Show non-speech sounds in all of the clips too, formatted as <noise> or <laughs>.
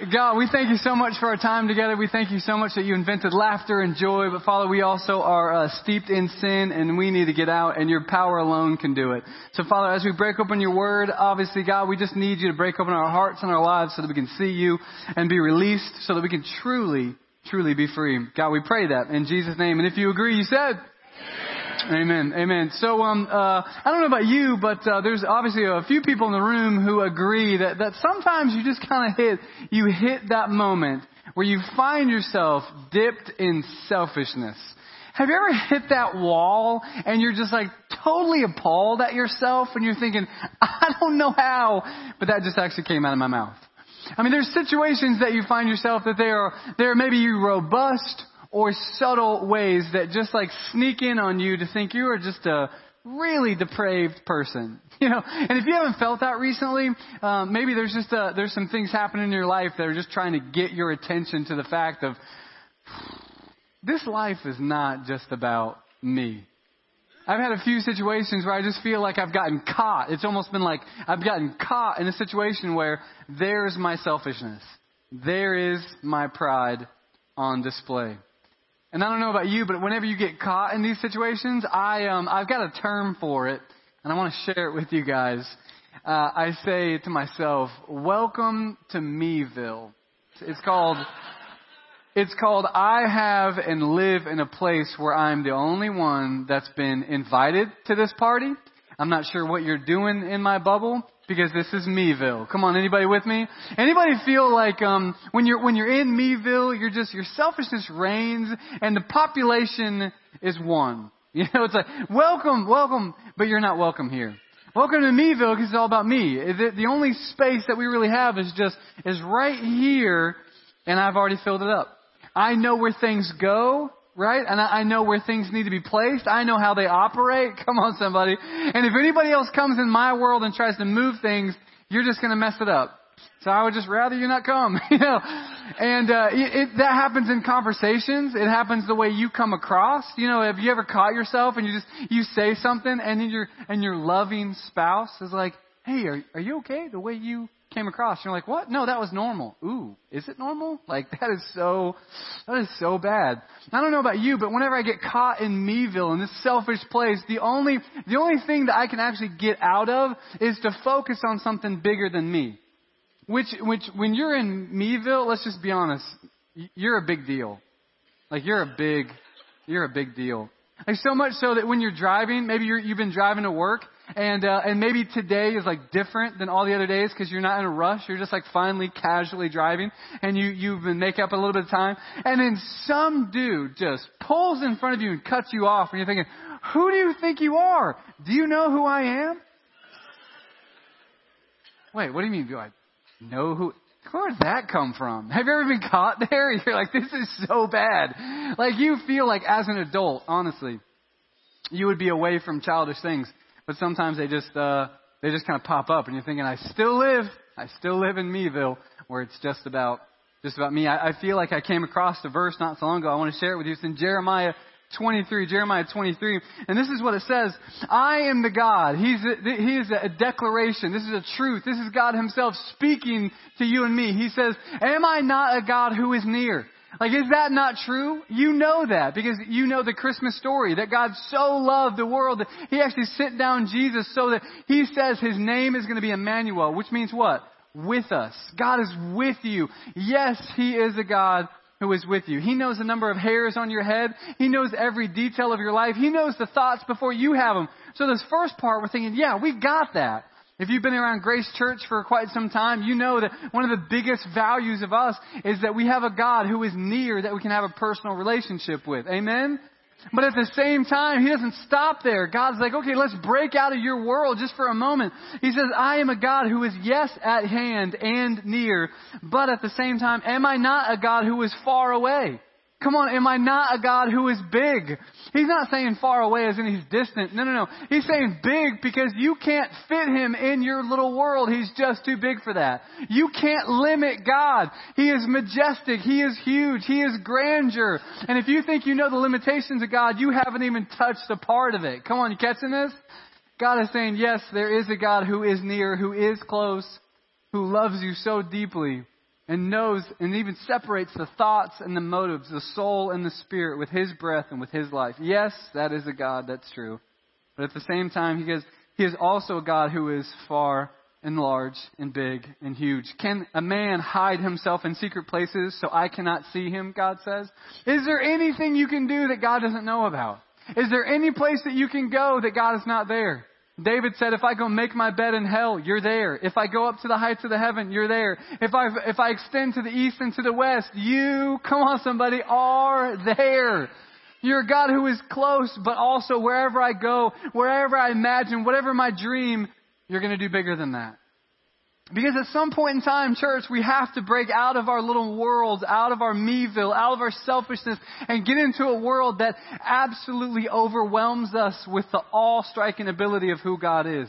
God, we thank you so much for our time together. We thank you so much that you invented laughter and joy. But Father, we also are uh, steeped in sin and we need to get out and your power alone can do it. So Father, as we break open your word, obviously God, we just need you to break open our hearts and our lives so that we can see you and be released so that we can truly, truly be free. God, we pray that in Jesus' name. And if you agree, you said, Amen. Amen. So, um, uh, I don't know about you, but uh, there's obviously a few people in the room who agree that that sometimes you just kind of hit you hit that moment where you find yourself dipped in selfishness. Have you ever hit that wall and you're just like totally appalled at yourself and you're thinking, <laughs> I don't know how, but that just actually came out of my mouth. I mean, there's situations that you find yourself that they are, they're maybe you robust or subtle ways that just like sneak in on you to think you are just a really depraved person. <laughs> You know, and if you haven't felt that recently, um, maybe there's just a, there's some things happening in your life that are just trying to get your attention to the fact of <sighs> this life is not just about me. I've had a few situations where I just feel like I've gotten caught. It's almost been like I've gotten caught in a situation where there's my selfishness. There is my pride on display. And I don't know about you, but whenever you get caught in these situations, I um, I've got a term for it, and I want to share it with you guys. Uh, I say to myself, "Welcome to Meville." It's called. It's called I have and live in a place where I'm the only one that's been invited to this party. I'm not sure what you're doing in my bubble, because this is Meville. Come on, anybody with me? Anybody feel like um, when you're when you're in Meville, you're just your selfishness reigns and the population is one. <laughs> You know, it's like welcome, welcome, but you're not welcome here. Welcome to Meville because it's all about me. The, the only space that we really have is just is right here, and I've already filled it up. I know where things go, right? And I I know where things need to be placed. I know how they operate. <laughs> Come on, somebody. And if anybody else comes in my world and tries to move things, you're just going to mess it up. So I would just rather you not come, <laughs> you know. And uh, it, it, that happens in conversations. It happens the way you come across. You know, have you ever caught yourself and you just you say something and then your and your loving spouse is like, "Hey, are are you okay? The way you came across. You're like, what? No, that was normal. Ooh, is it normal? Like that is so, that is so bad. I don't know about you, but whenever I get caught in Meville, in this selfish place, the only, the only thing that I can actually get out of is to focus on something bigger than me. Which, which, when you're in Meville, let's just be honest, you're a big deal. Like you're a big, you're a big deal. Like so much so that when you're driving, maybe you're, you've been driving to work, and uh, and maybe today is like different than all the other days because you're not in a rush. You're just like finally casually driving, and you you've been make up a little bit of time, and then some dude just pulls in front of you and cuts you off, and you're thinking, who do you think you are? Do you know who I am? Wait, what do you mean? Do I know who? Where did that come from? Have you ever been caught there? <laughs> You're like, this is so bad. Like you feel like as an adult, honestly, you would be away from childish things but sometimes they just uh, they just kind of pop up, and you're thinking, I still live, I still live in Meville, where it's just about just about me. I, I feel like I came across a verse not so long ago. I want to share it with you. It's in Jeremiah 23, Jeremiah 23, and this is what it says: "I am the God." He's a, he is a declaration. This is a truth. This is God Himself speaking to you and me. He says, "Am I not a God who is near?" Like, is that not true? You know that because you know the Christmas story that God so loved the world that He actually sent down Jesus so that He says His name is going to be Emmanuel, which means what? With us. God is with you. Yes, He is a God who is with you. He knows the number of hairs on your head. He knows every detail of your life. He knows the thoughts before you have them. So this first part, we're thinking, yeah, we got that. If you've been around Grace Church for quite some time, you know that one of the biggest values of us is that we have a God who is near that we can have a personal relationship with. Amen? But at the same time, He doesn't stop there. God's like, okay, let's break out of your world just for a moment. He says, I am a God who is yes at hand and near, but at the same time, am I not a God who is far away? Come on, am I not a God who is big? He's not saying far away as in he's distant. No, no, no. He's saying big because you can't fit him in your little world. He's just too big for that. You can't limit God. He is majestic. He is huge. He is grandeur. And if you think you know the limitations of God, you haven't even touched a part of it. Come on, you catching this? God is saying, yes, there is a God who is near, who is close, who loves you so deeply and knows and even separates the thoughts and the motives, the soul and the spirit with his breath and with his life. Yes, that is a God, that's true. But at the same time, he is, he is also a God who is far and large and big and huge. Can a man hide himself in secret places so I cannot see him, God says? Is there anything you can do that God doesn't know about? Is there any place that you can go that God is not there? David said, if I go make my bed in hell, you're there. If I go up to the heights of the heaven, you're there. If I, if I extend to the east and to the west, you, come on somebody, are there. You're a God who is close, but also wherever I go, wherever I imagine, whatever my dream, you're going to do bigger than that. Because at some point in time, church, we have to break out of our little worlds, out of our meville, out of our selfishness, and get into a world that absolutely overwhelms us with the awe-striking ability of who God is.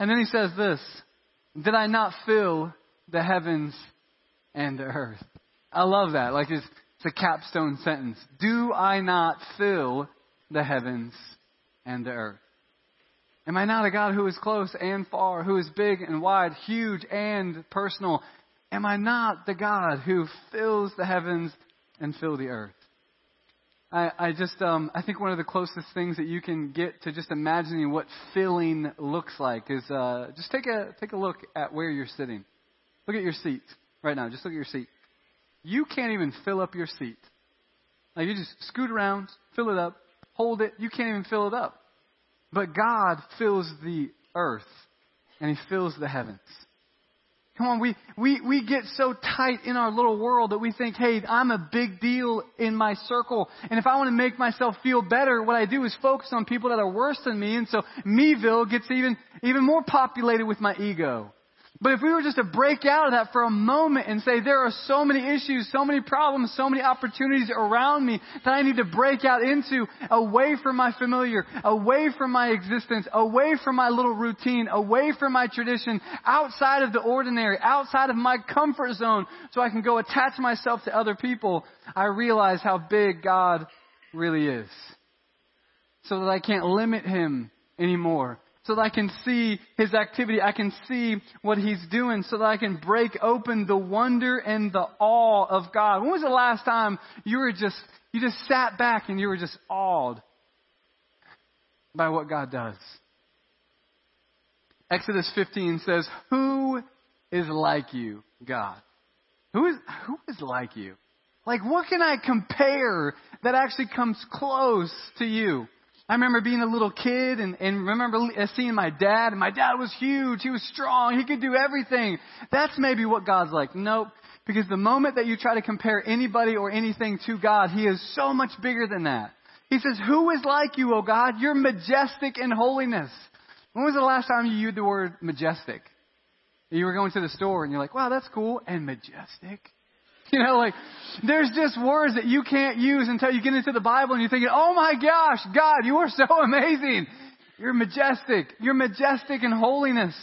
And then he says this, Did I not fill the heavens and the earth? I love that. Like it's, it's a capstone sentence. Do I not fill the heavens and the earth? Am I not a God who is close and far, who is big and wide, huge and personal? Am I not the God who fills the heavens and fill the earth? I, I just, um, I think one of the closest things that you can get to just imagining what filling looks like is, uh, just take a, take a look at where you're sitting. Look at your seat right now. Just look at your seat. You can't even fill up your seat. Like you just scoot around, fill it up, hold it. You can't even fill it up. But God fills the earth and He fills the heavens. Come on, we, we, we get so tight in our little world that we think, hey, I'm a big deal in my circle. And if I want to make myself feel better, what I do is focus on people that are worse than me. And so Meville gets even, even more populated with my ego. But if we were just to break out of that for a moment and say, there are so many issues, so many problems, so many opportunities around me that I need to break out into, away from my familiar, away from my existence, away from my little routine, away from my tradition, outside of the ordinary, outside of my comfort zone, so I can go attach myself to other people, I realize how big God really is. So that I can't limit Him anymore so that I can see his activity. I can see what he's doing so that I can break open the wonder and the awe of God. When was the last time you were just, you just sat back and you were just awed by what God does? Exodus 15 says, Who is like you, God? Who is, who is like you? Like, what can I compare that actually comes close to you? I remember being a little kid and, and remember uh, seeing my dad, and my dad was huge. He was strong. He could do everything. That's maybe what God's like. Nope. Because the moment that you try to compare anybody or anything to God, He is so much bigger than that. He says, Who is like you, O God? You're majestic in holiness. When was the last time you used the word majestic? You were going to the store and you're like, wow, that's cool and majestic. <laughs> You know, like, there's just words that you can't use until you get into the Bible and you're thinking, oh my gosh, God, you are so <laughs> amazing. You're majestic. You're majestic in holiness.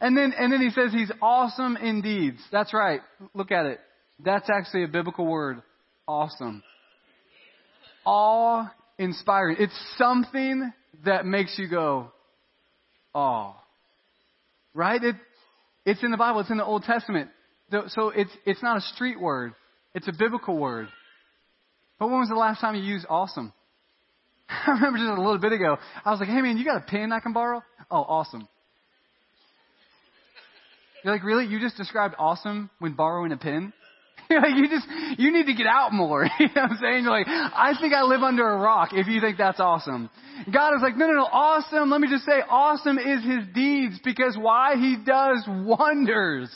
And then, and then he says he's awesome in deeds. That's right. Look at it. That's actually a biblical word. Awesome. Awe inspiring. It's something that makes you go, awe. Right? It, it's in the Bible. It's in the Old Testament. So it's, it's not a street word. It's a biblical word. But when was the last time you used awesome? <laughs> I remember just a little bit ago, I was like, hey man, you got a pen I can borrow? Oh, awesome. You're like, really? You just described awesome when borrowing a pen? <laughs> You're like, you just, you need to get out more. <laughs> you know what I'm saying? You're like, I think I live under a rock if you think that's awesome. God is like, no, no, no, awesome. Let me just say, awesome is his deeds because why? He does wonders.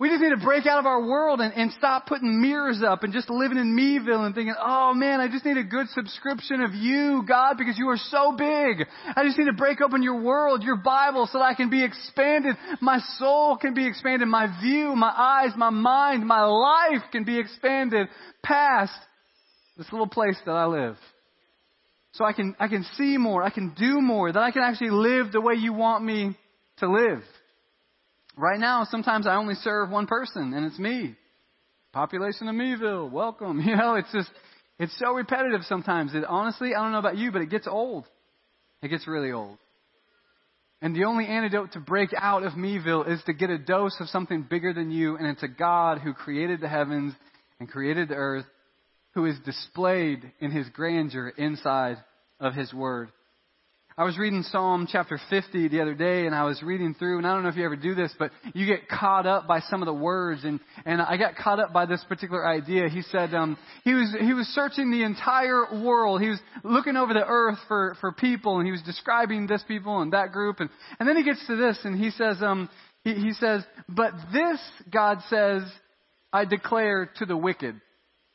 We just need to break out of our world and, and stop putting mirrors up and just living in Meville and thinking, oh man, I just need a good subscription of you, God, because you are so big. I just need to break open your world, your Bible, so that I can be expanded. My soul can be expanded. My view, my eyes, my mind, my life can be expanded past this little place that I live. So I can, I can see more, I can do more, that I can actually live the way you want me to live. Right now, sometimes I only serve one person, and it's me. Population of Meville, welcome. <laughs> You know, it's just, it's so repetitive sometimes. It honestly, I don't know about you, but it gets old. It gets really old. And the only antidote to break out of Meville is to get a dose of something bigger than you, and it's a God who created the heavens and created the earth, who is displayed in his grandeur inside of his word. I was reading Psalm chapter 50 the other day and I was reading through and I don't know if you ever do this, but you get caught up by some of the words and, and I got caught up by this particular idea. He said, um, he was, he was searching the entire world. He was looking over the earth for, for people and he was describing this people and that group and, and then he gets to this and he says, um, he, he says, but this, God says, I declare to the wicked.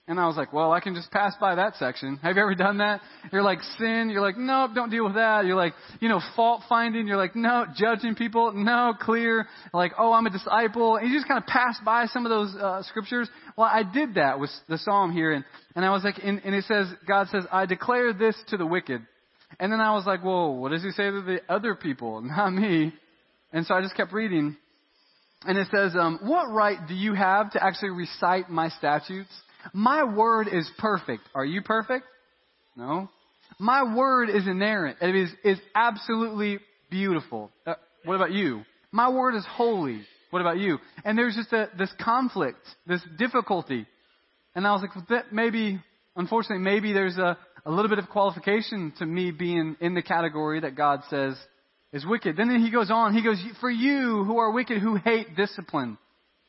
And I was like, well, I can just pass by that section. Have you ever done that? You're like sin. You're like, nope, don't deal with that. You're like, you know, fault finding. You're like, no, judging people. No, clear. Like, oh, I'm a disciple. And you just kind of pass by some of those uh, scriptures. Well, I did that with the psalm here. And, and I was like, and, and it says, God says, I declare this to the wicked. And then I was like, well, what does he say to the other people? <laughs> Not me. And so I just kept reading. And it says, um, what right do you have to actually recite my statutes? My word is perfect. Are you perfect? No. My word is inerrant. It is, is absolutely beautiful. Uh, what about you? My word is holy. What about you? And there's just a, this conflict, this difficulty. And I was like, well, maybe, unfortunately, maybe there's a, a little bit of qualification to me being in the category that God says is wicked. Then he goes on, he goes, for you who are wicked, who hate discipline.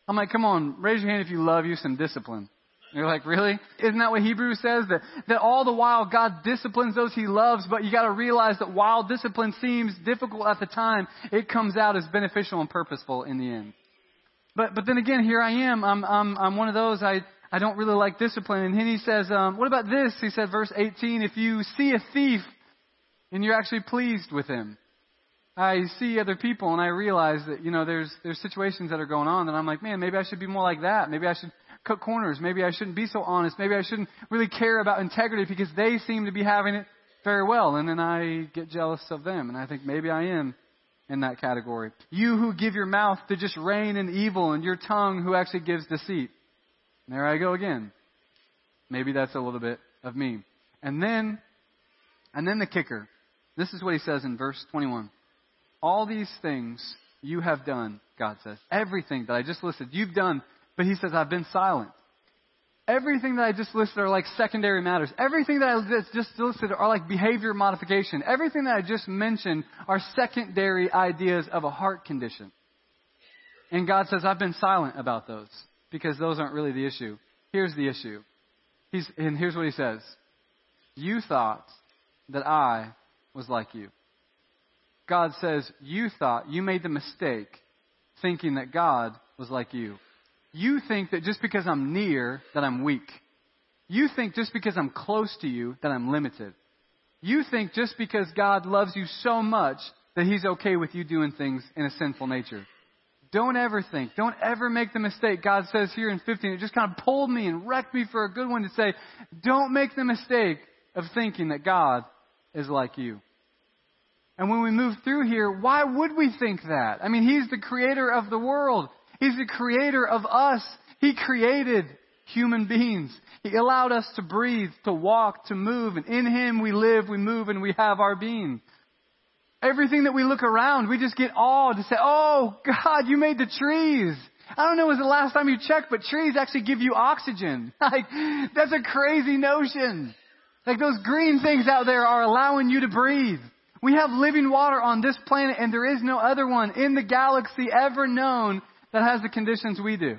I'm like, come on, raise your hand if you love you some discipline. You're like, really? Isn't that what Hebrews says? That, that all the while God disciplines those he loves, but you gotta realize that while discipline seems difficult at the time, it comes out as beneficial and purposeful in the end. But, but then again, here I am. I'm, I'm, I'm one of those, I, I don't really like discipline. And then he says, um, what about this? He said, verse 18, if you see a thief and you're actually pleased with him. I see other people and I realize that, you know, there's, there's situations that are going on that I'm like, man, maybe I should be more like that. Maybe I should cut corners. Maybe I shouldn't be so honest. Maybe I shouldn't really care about integrity because they seem to be having it very well. And then I get jealous of them. And I think maybe I am in that category. You who give your mouth to just rain in evil and your tongue who actually gives deceit. And there I go again. Maybe that's a little bit of me. And then, and then the kicker. This is what he says in verse 21. All these things you have done, God says. Everything that I just listed, you've done but he says, I've been silent. Everything that I just listed are like secondary matters. Everything that I just listed are like behavior modification. Everything that I just mentioned are secondary ideas of a heart condition. And God says, I've been silent about those because those aren't really the issue. Here's the issue. He's, and here's what he says. You thought that I was like you. God says, you thought, you made the mistake thinking that God was like you. You think that just because I'm near, that I'm weak. You think just because I'm close to you, that I'm limited. You think just because God loves you so much, that He's okay with you doing things in a sinful nature. Don't ever think, don't ever make the mistake. God says here in 15, it just kind of pulled me and wrecked me for a good one to say, don't make the mistake of thinking that God is like you. And when we move through here, why would we think that? I mean, He's the creator of the world. He's the creator of us. He created human beings. He allowed us to breathe, to walk, to move, and in Him we live, we move, and we have our being. Everything that we look around, we just get awed to say, Oh, God, you made the trees. I don't know was the last time you checked, but trees actually give you oxygen. <laughs> Like, that's a crazy notion. Like those green things out there are allowing you to breathe. We have living water on this planet and there is no other one in the galaxy ever known that has the conditions we do.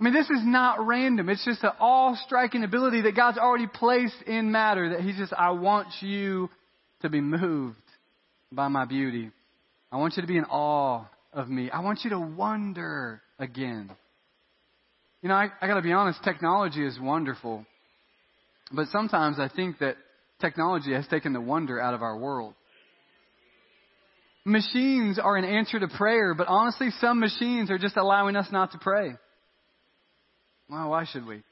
I mean, this is not random. It's just an all-striking ability that God's already placed in matter that He's just, I want you to be moved by my beauty. I want you to be in awe of me. I want you to wonder again. You know, I, I gotta be honest, technology is wonderful. But sometimes I think that technology has taken the wonder out of our world. Machines are an answer to prayer, but honestly, some machines are just allowing us not to pray. Well, why should we?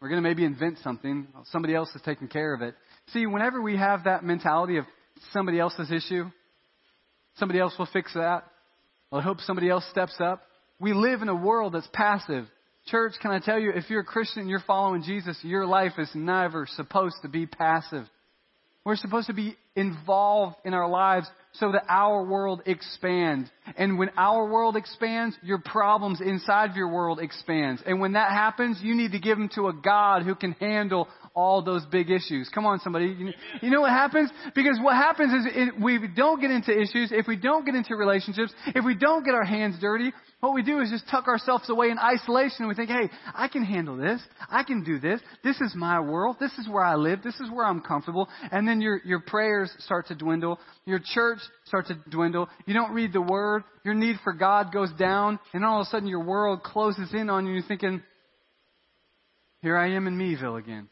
We're going to maybe invent something. Somebody else is taking care of it. See, whenever we have that mentality of somebody else's issue, somebody else will fix that. Well, I hope somebody else steps up. We live in a world that's passive. Church, can I tell you, if you're a Christian, you're following Jesus, your life is never supposed to be passive. We're supposed to be involved in our lives so that our world expands. And when our world expands, your problems inside of your world expands. And when that happens, you need to give them to a God who can handle all those big issues. Come on, somebody. You, know what happens? Because what happens is if we don't get into issues, if we don't get into relationships, if we don't get our hands dirty, what we do is just tuck ourselves away in isolation and we think, hey, I can handle this. I can do this. This is my world. This is where I live. This is where I'm comfortable. And then your, your prayers start to dwindle. Your church starts to dwindle. You don't read the word. Your need for God goes down. And all of a sudden your world closes in on you. You're thinking, here I am in Meville again.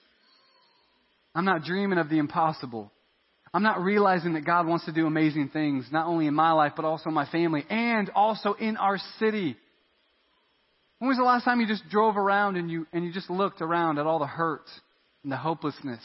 I'm not dreaming of the impossible. I'm not realizing that God wants to do amazing things, not only in my life, but also in my family, and also in our city. When was the last time you just drove around and you, and you just looked around at all the hurt and the hopelessness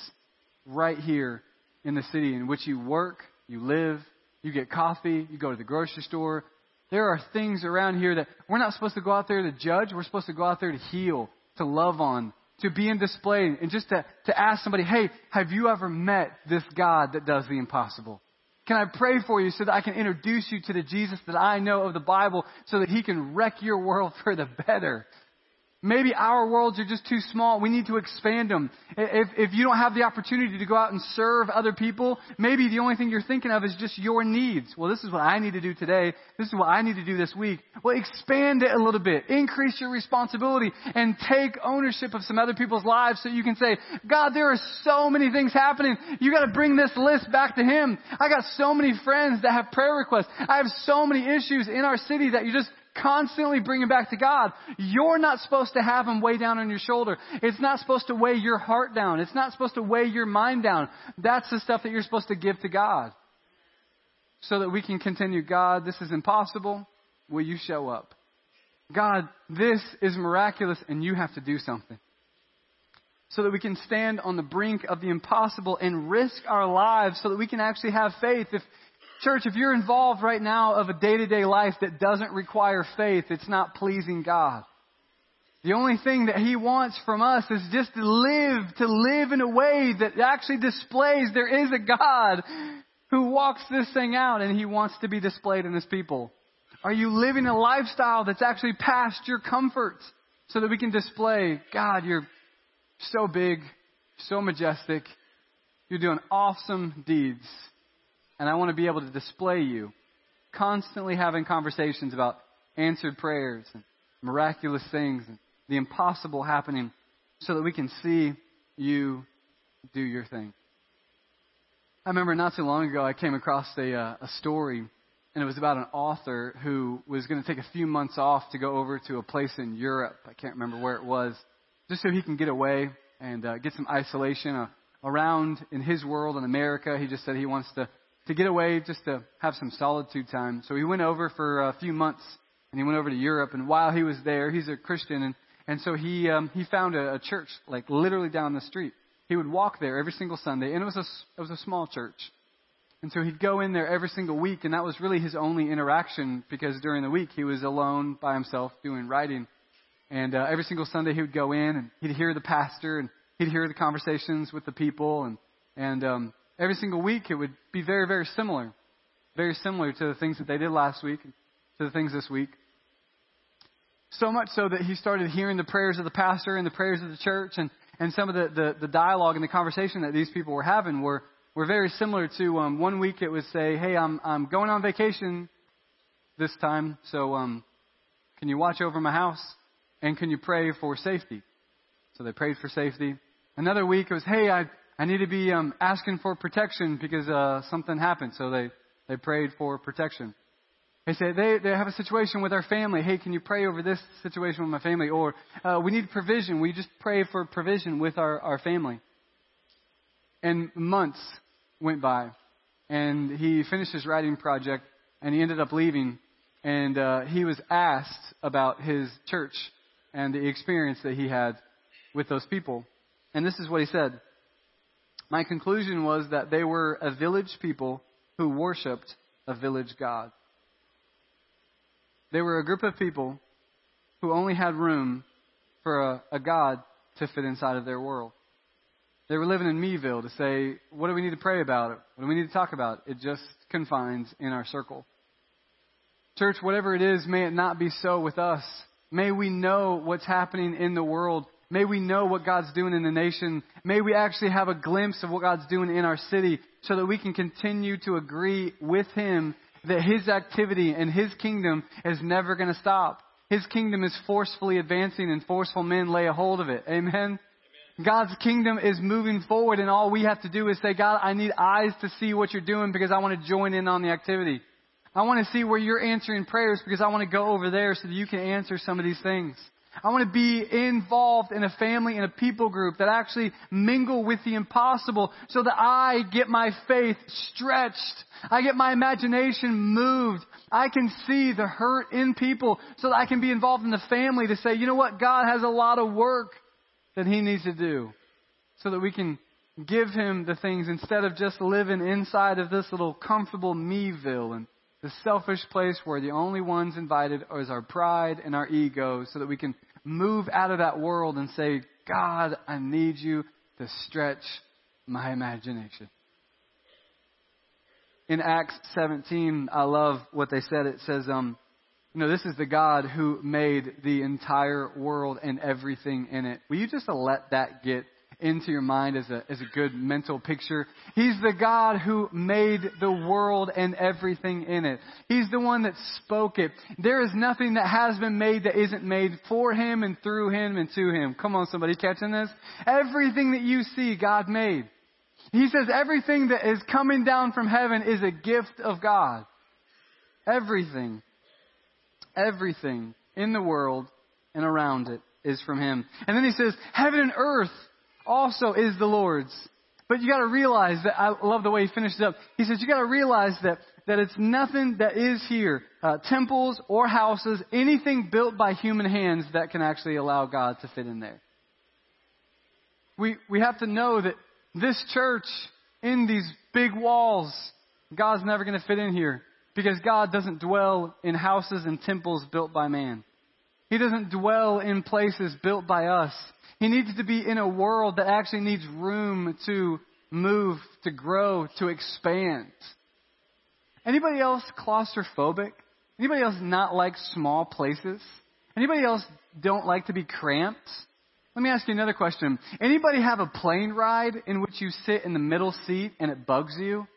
right here in the city in which you work, you live, you get coffee, you go to the grocery store? There are things around here that we're not supposed to go out there to judge. We're supposed to go out there to heal, to love on, to be in display and just to, to ask somebody, hey, have you ever met this God that does the impossible? Can I pray for you so that I can introduce you to the Jesus that I know of the Bible so that he can wreck your world <laughs> for the better? Maybe our worlds are just too small. We need to expand them. If, if you don't have the opportunity to go out and serve other people, maybe the only thing you're thinking of is just your needs. Well, this is what I need to do today. This is what I need to do this week. Well, expand it a little bit. Increase your responsibility and take ownership of some other people's lives so you can say, God, there are so many things happening. You gotta bring this list back to Him. I got so many friends that have prayer requests. I have so many issues in our city that you just constantly bring them back to God. You're not supposed to have them weigh down on your shoulder. It's not supposed to weigh your heart down. It's not supposed to weigh your mind down. That's the stuff that you're supposed to give to God. So that we can continue, God, this is impossible. Will you show up? God, this is miraculous and you have to do something. So that we can stand on the brink of the impossible and risk our lives so that we can actually have faith. If, Church, if you're involved right now of a day to day life that doesn't require faith, it's not pleasing God. The only thing that He wants from us is just to live, to live in a way that actually displays there is a God who walks this thing out and He wants to be displayed in His people. Are you living a lifestyle that's actually past your comfort so that we can display, God, you're so big, so majestic, you're doing awesome deeds and I want to be able to display you, constantly having conversations about answered prayers and miraculous things and the impossible happening so that we can see you do your thing. I remember not too long ago I came across a, uh, a story and it was about an author who was going to take a few months off to go over to a place in Europe. I can't remember where it was, just so he can get away and uh, get some isolation uh, around in his world in America. He just said he wants to to get away, just to have some solitude time. So he went over for a few months, and he went over to Europe. And while he was there, he's a Christian, and and so he um, he found a, a church like literally down the street. He would walk there every single Sunday, and it was a it was a small church. And so he'd go in there every single week, and that was really his only interaction because during the week he was alone by himself doing writing. And uh, every single Sunday he would go in and he'd hear the pastor and he'd hear the conversations with the people and and um, every single week it would be very, very similar. Very similar to the things that they did last week, to the things this week. So much so that he started hearing the prayers of the pastor and the prayers of the church and, and some of the, the, the dialogue and the conversation that these people were having were, were very similar to um, one week it would say, Hey, I'm, I'm going on vacation this time, so um, can you watch over my house? And can you pray for safety? So they prayed for safety. Another week it was, Hey, I, I need to be um, asking for protection because uh, something happened. So they, they prayed for protection. They said they, they have a situation with our family. Hey, can you pray over this situation with my family? Or uh, we need provision. We just pray for provision with our, our family. And months went by. And he finished his writing project and he ended up leaving. And uh, he was asked about his church and the experience that he had with those people. And this is what he said. My conclusion was that they were a village people who worshiped a village God. They were a group of people who only had room for a, a God to fit inside of their world. They were living in Meville to say, what do we need to pray about? What do we need to talk about? It just confines in our circle. Church, whatever it is, may it not be so with us. May we know what's happening in the world. May we know what God's doing in the nation. May we actually have a glimpse of what God's doing in our city so that we can continue to agree with Him that His activity and His kingdom is never going to stop. His kingdom is forcefully advancing and forceful men lay a hold of it. Amen? God's kingdom is moving forward and all we have to do is say, God, I need eyes to see what you're doing because I want to join in on the activity. I want to see where you're answering prayers because I want to go over there so that you can answer some of these things. I want to be involved in a family and a people group that actually mingle with the impossible so that I get my faith stretched. I get my imagination moved. I can see the hurt in people so that I can be involved in the family to say, you know what? God has a lot of work that he needs to do so that we can give him the things instead of just living inside of this little comfortable meville and the selfish place where the only ones invited is our pride and our ego so that we can move out of that world and say, God, I need you to stretch my imagination. In Acts 17, I love what they said. It says, um, you know, this is the God who made the entire world and everything in it. Will you just let that get into your mind as a, as a good mental picture? He's the God who made the world and everything in it. He's the one that spoke it. There is nothing that has been made that isn't made for Him and through Him and to Him. Come on, somebody catching this? Everything that you see, God made. He says everything that is coming down from heaven is a gift of God. Everything everything in the world and around it is from Him. And then He says, heaven and earth also is the Lord's. But you gotta realize that, I love the way He finishes up. He says, you gotta realize that, that it's nothing that is here, uh, temples or houses, anything built by human hands that can actually allow God to fit in there. We, we have to know that this church, in these big walls, God's never gonna fit in here. Because God doesn't dwell in houses and temples built by man. He doesn't dwell in places built by us. He needs to be in a world that actually needs room to move, to grow, to expand. Anybody else claustrophobic? Anybody else not like small places? Anybody else don't like to be cramped? Let me ask you another question. Anybody have a plane ride in which you sit in the middle seat and it bugs you?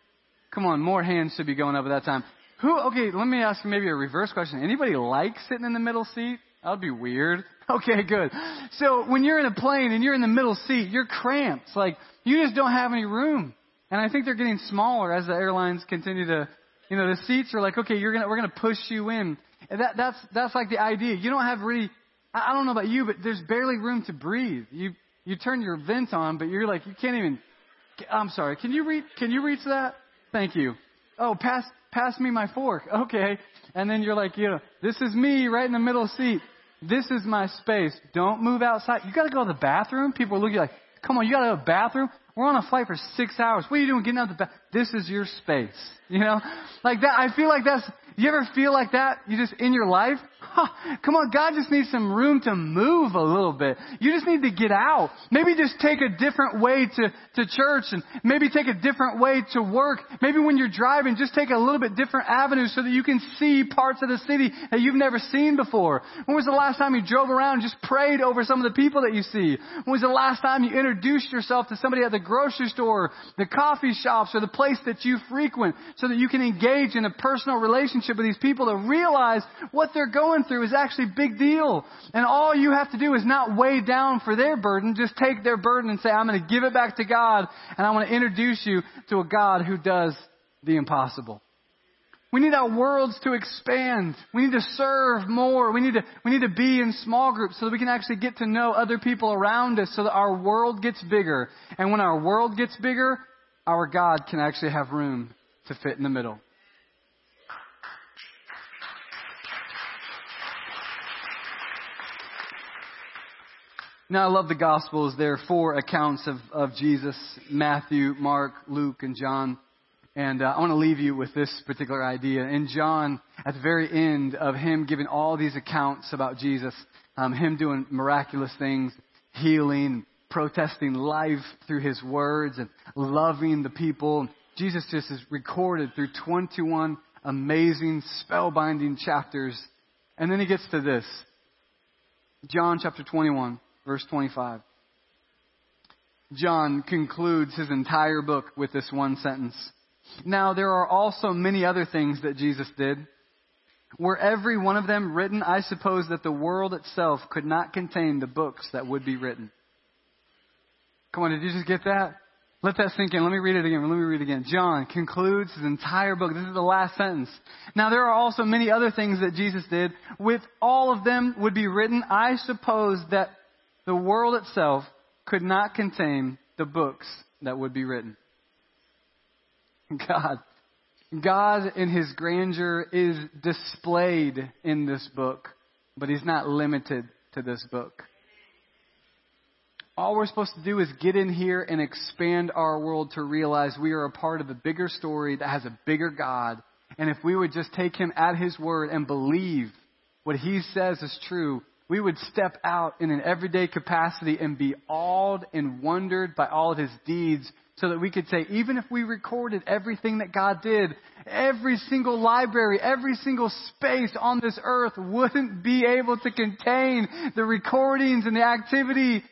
Come on, more hands should be going up at that time. Who, okay, let me ask maybe a reverse question. Anybody like sitting in the middle seat? That would be weird. <laughs> Okay, good. So when you're in a plane and you're in the middle seat, you're cramped. Like, you just don't have any room. And I think they're getting smaller as the airlines continue to, you know, the seats are like, okay, you're gonna, we're gonna push you in. And that, that's, that's like the idea. You don't have really, I I don't know about you, but there's barely room to breathe. You, you turn your vent on, but you're like, you can't even, I'm sorry, can you reach, can you reach that? Thank you. Oh, pass, pass me my fork. <laughs> Okay. And then you're like, you know, this is me right in the middle seat. This is my space. Don't move outside. You gotta go to the bathroom. People are looking like, come on, you gotta go to the bathroom. We're on a flight for six hours. What are you doing getting out of the bath? This is your space. <laughs> You know? Like that, I feel like that's, you ever feel like that? You just, in your life? Come on, God just needs some room to move a little bit. You just need to get out. Maybe just take a different way to, to church and maybe take a different way to work. Maybe when you're driving, just take a little bit different avenue so that you can see parts of the city that you've never seen before. When was the last time you drove around and just prayed over some of the people that you see? When was the last time you introduced yourself to somebody at the grocery store, the coffee shops, or the place that you frequent so that you can engage in a personal relationship with these people to realize what they're going through is actually a big deal. And all you have to do is not weigh down for their burden. Just take their burden and say, I'm going to give it back to God and I want to introduce you to a God who does the impossible. We need our worlds to expand. We need to serve more. We need to, we need to be in small groups so that we can actually get to know other people around us so that our world gets bigger. And when our world gets bigger, our God can actually have room to fit in the middle. Now, I love the Gospels. There are four accounts of, of Jesus Matthew, Mark, Luke, and John. And uh, I want to leave you with this particular idea. In John, at the very end of him giving all these accounts about Jesus, um, him doing miraculous things, healing, protesting life through his words and loving the people. Jesus just is recorded through 21 amazing, spellbinding chapters. And then he gets to this. John chapter 21, verse 25. John concludes his entire book with this one sentence. Now there are also many other things that Jesus did. Were every one of them written, I suppose that the world itself could not contain the books that would be written. Come on, did you just get that? Let that sink in. Let me read it again. Let me read it again. John concludes his entire book. This is the last sentence. Now there are also many other things that Jesus did. With all of them would be written, I suppose that the world itself could not contain the books that would be written. God, God in His grandeur is displayed in this book, but He's not limited to this book. All we're supposed to do is get in here and expand our world to realize we are a part of a bigger story that has a bigger God. And if we would just take Him at His word and believe what He says is true, we would step out in an everyday capacity and be awed and wondered by all of His deeds so that we could say, even if we recorded everything that God did, every single library, every single space on this earth wouldn't be able to contain the recordings and the activity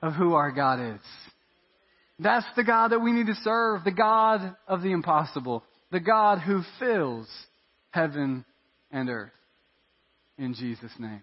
of who our God is. That's the God that we need to serve, the God of the impossible, the God who fills heaven and earth. In Jesus' name.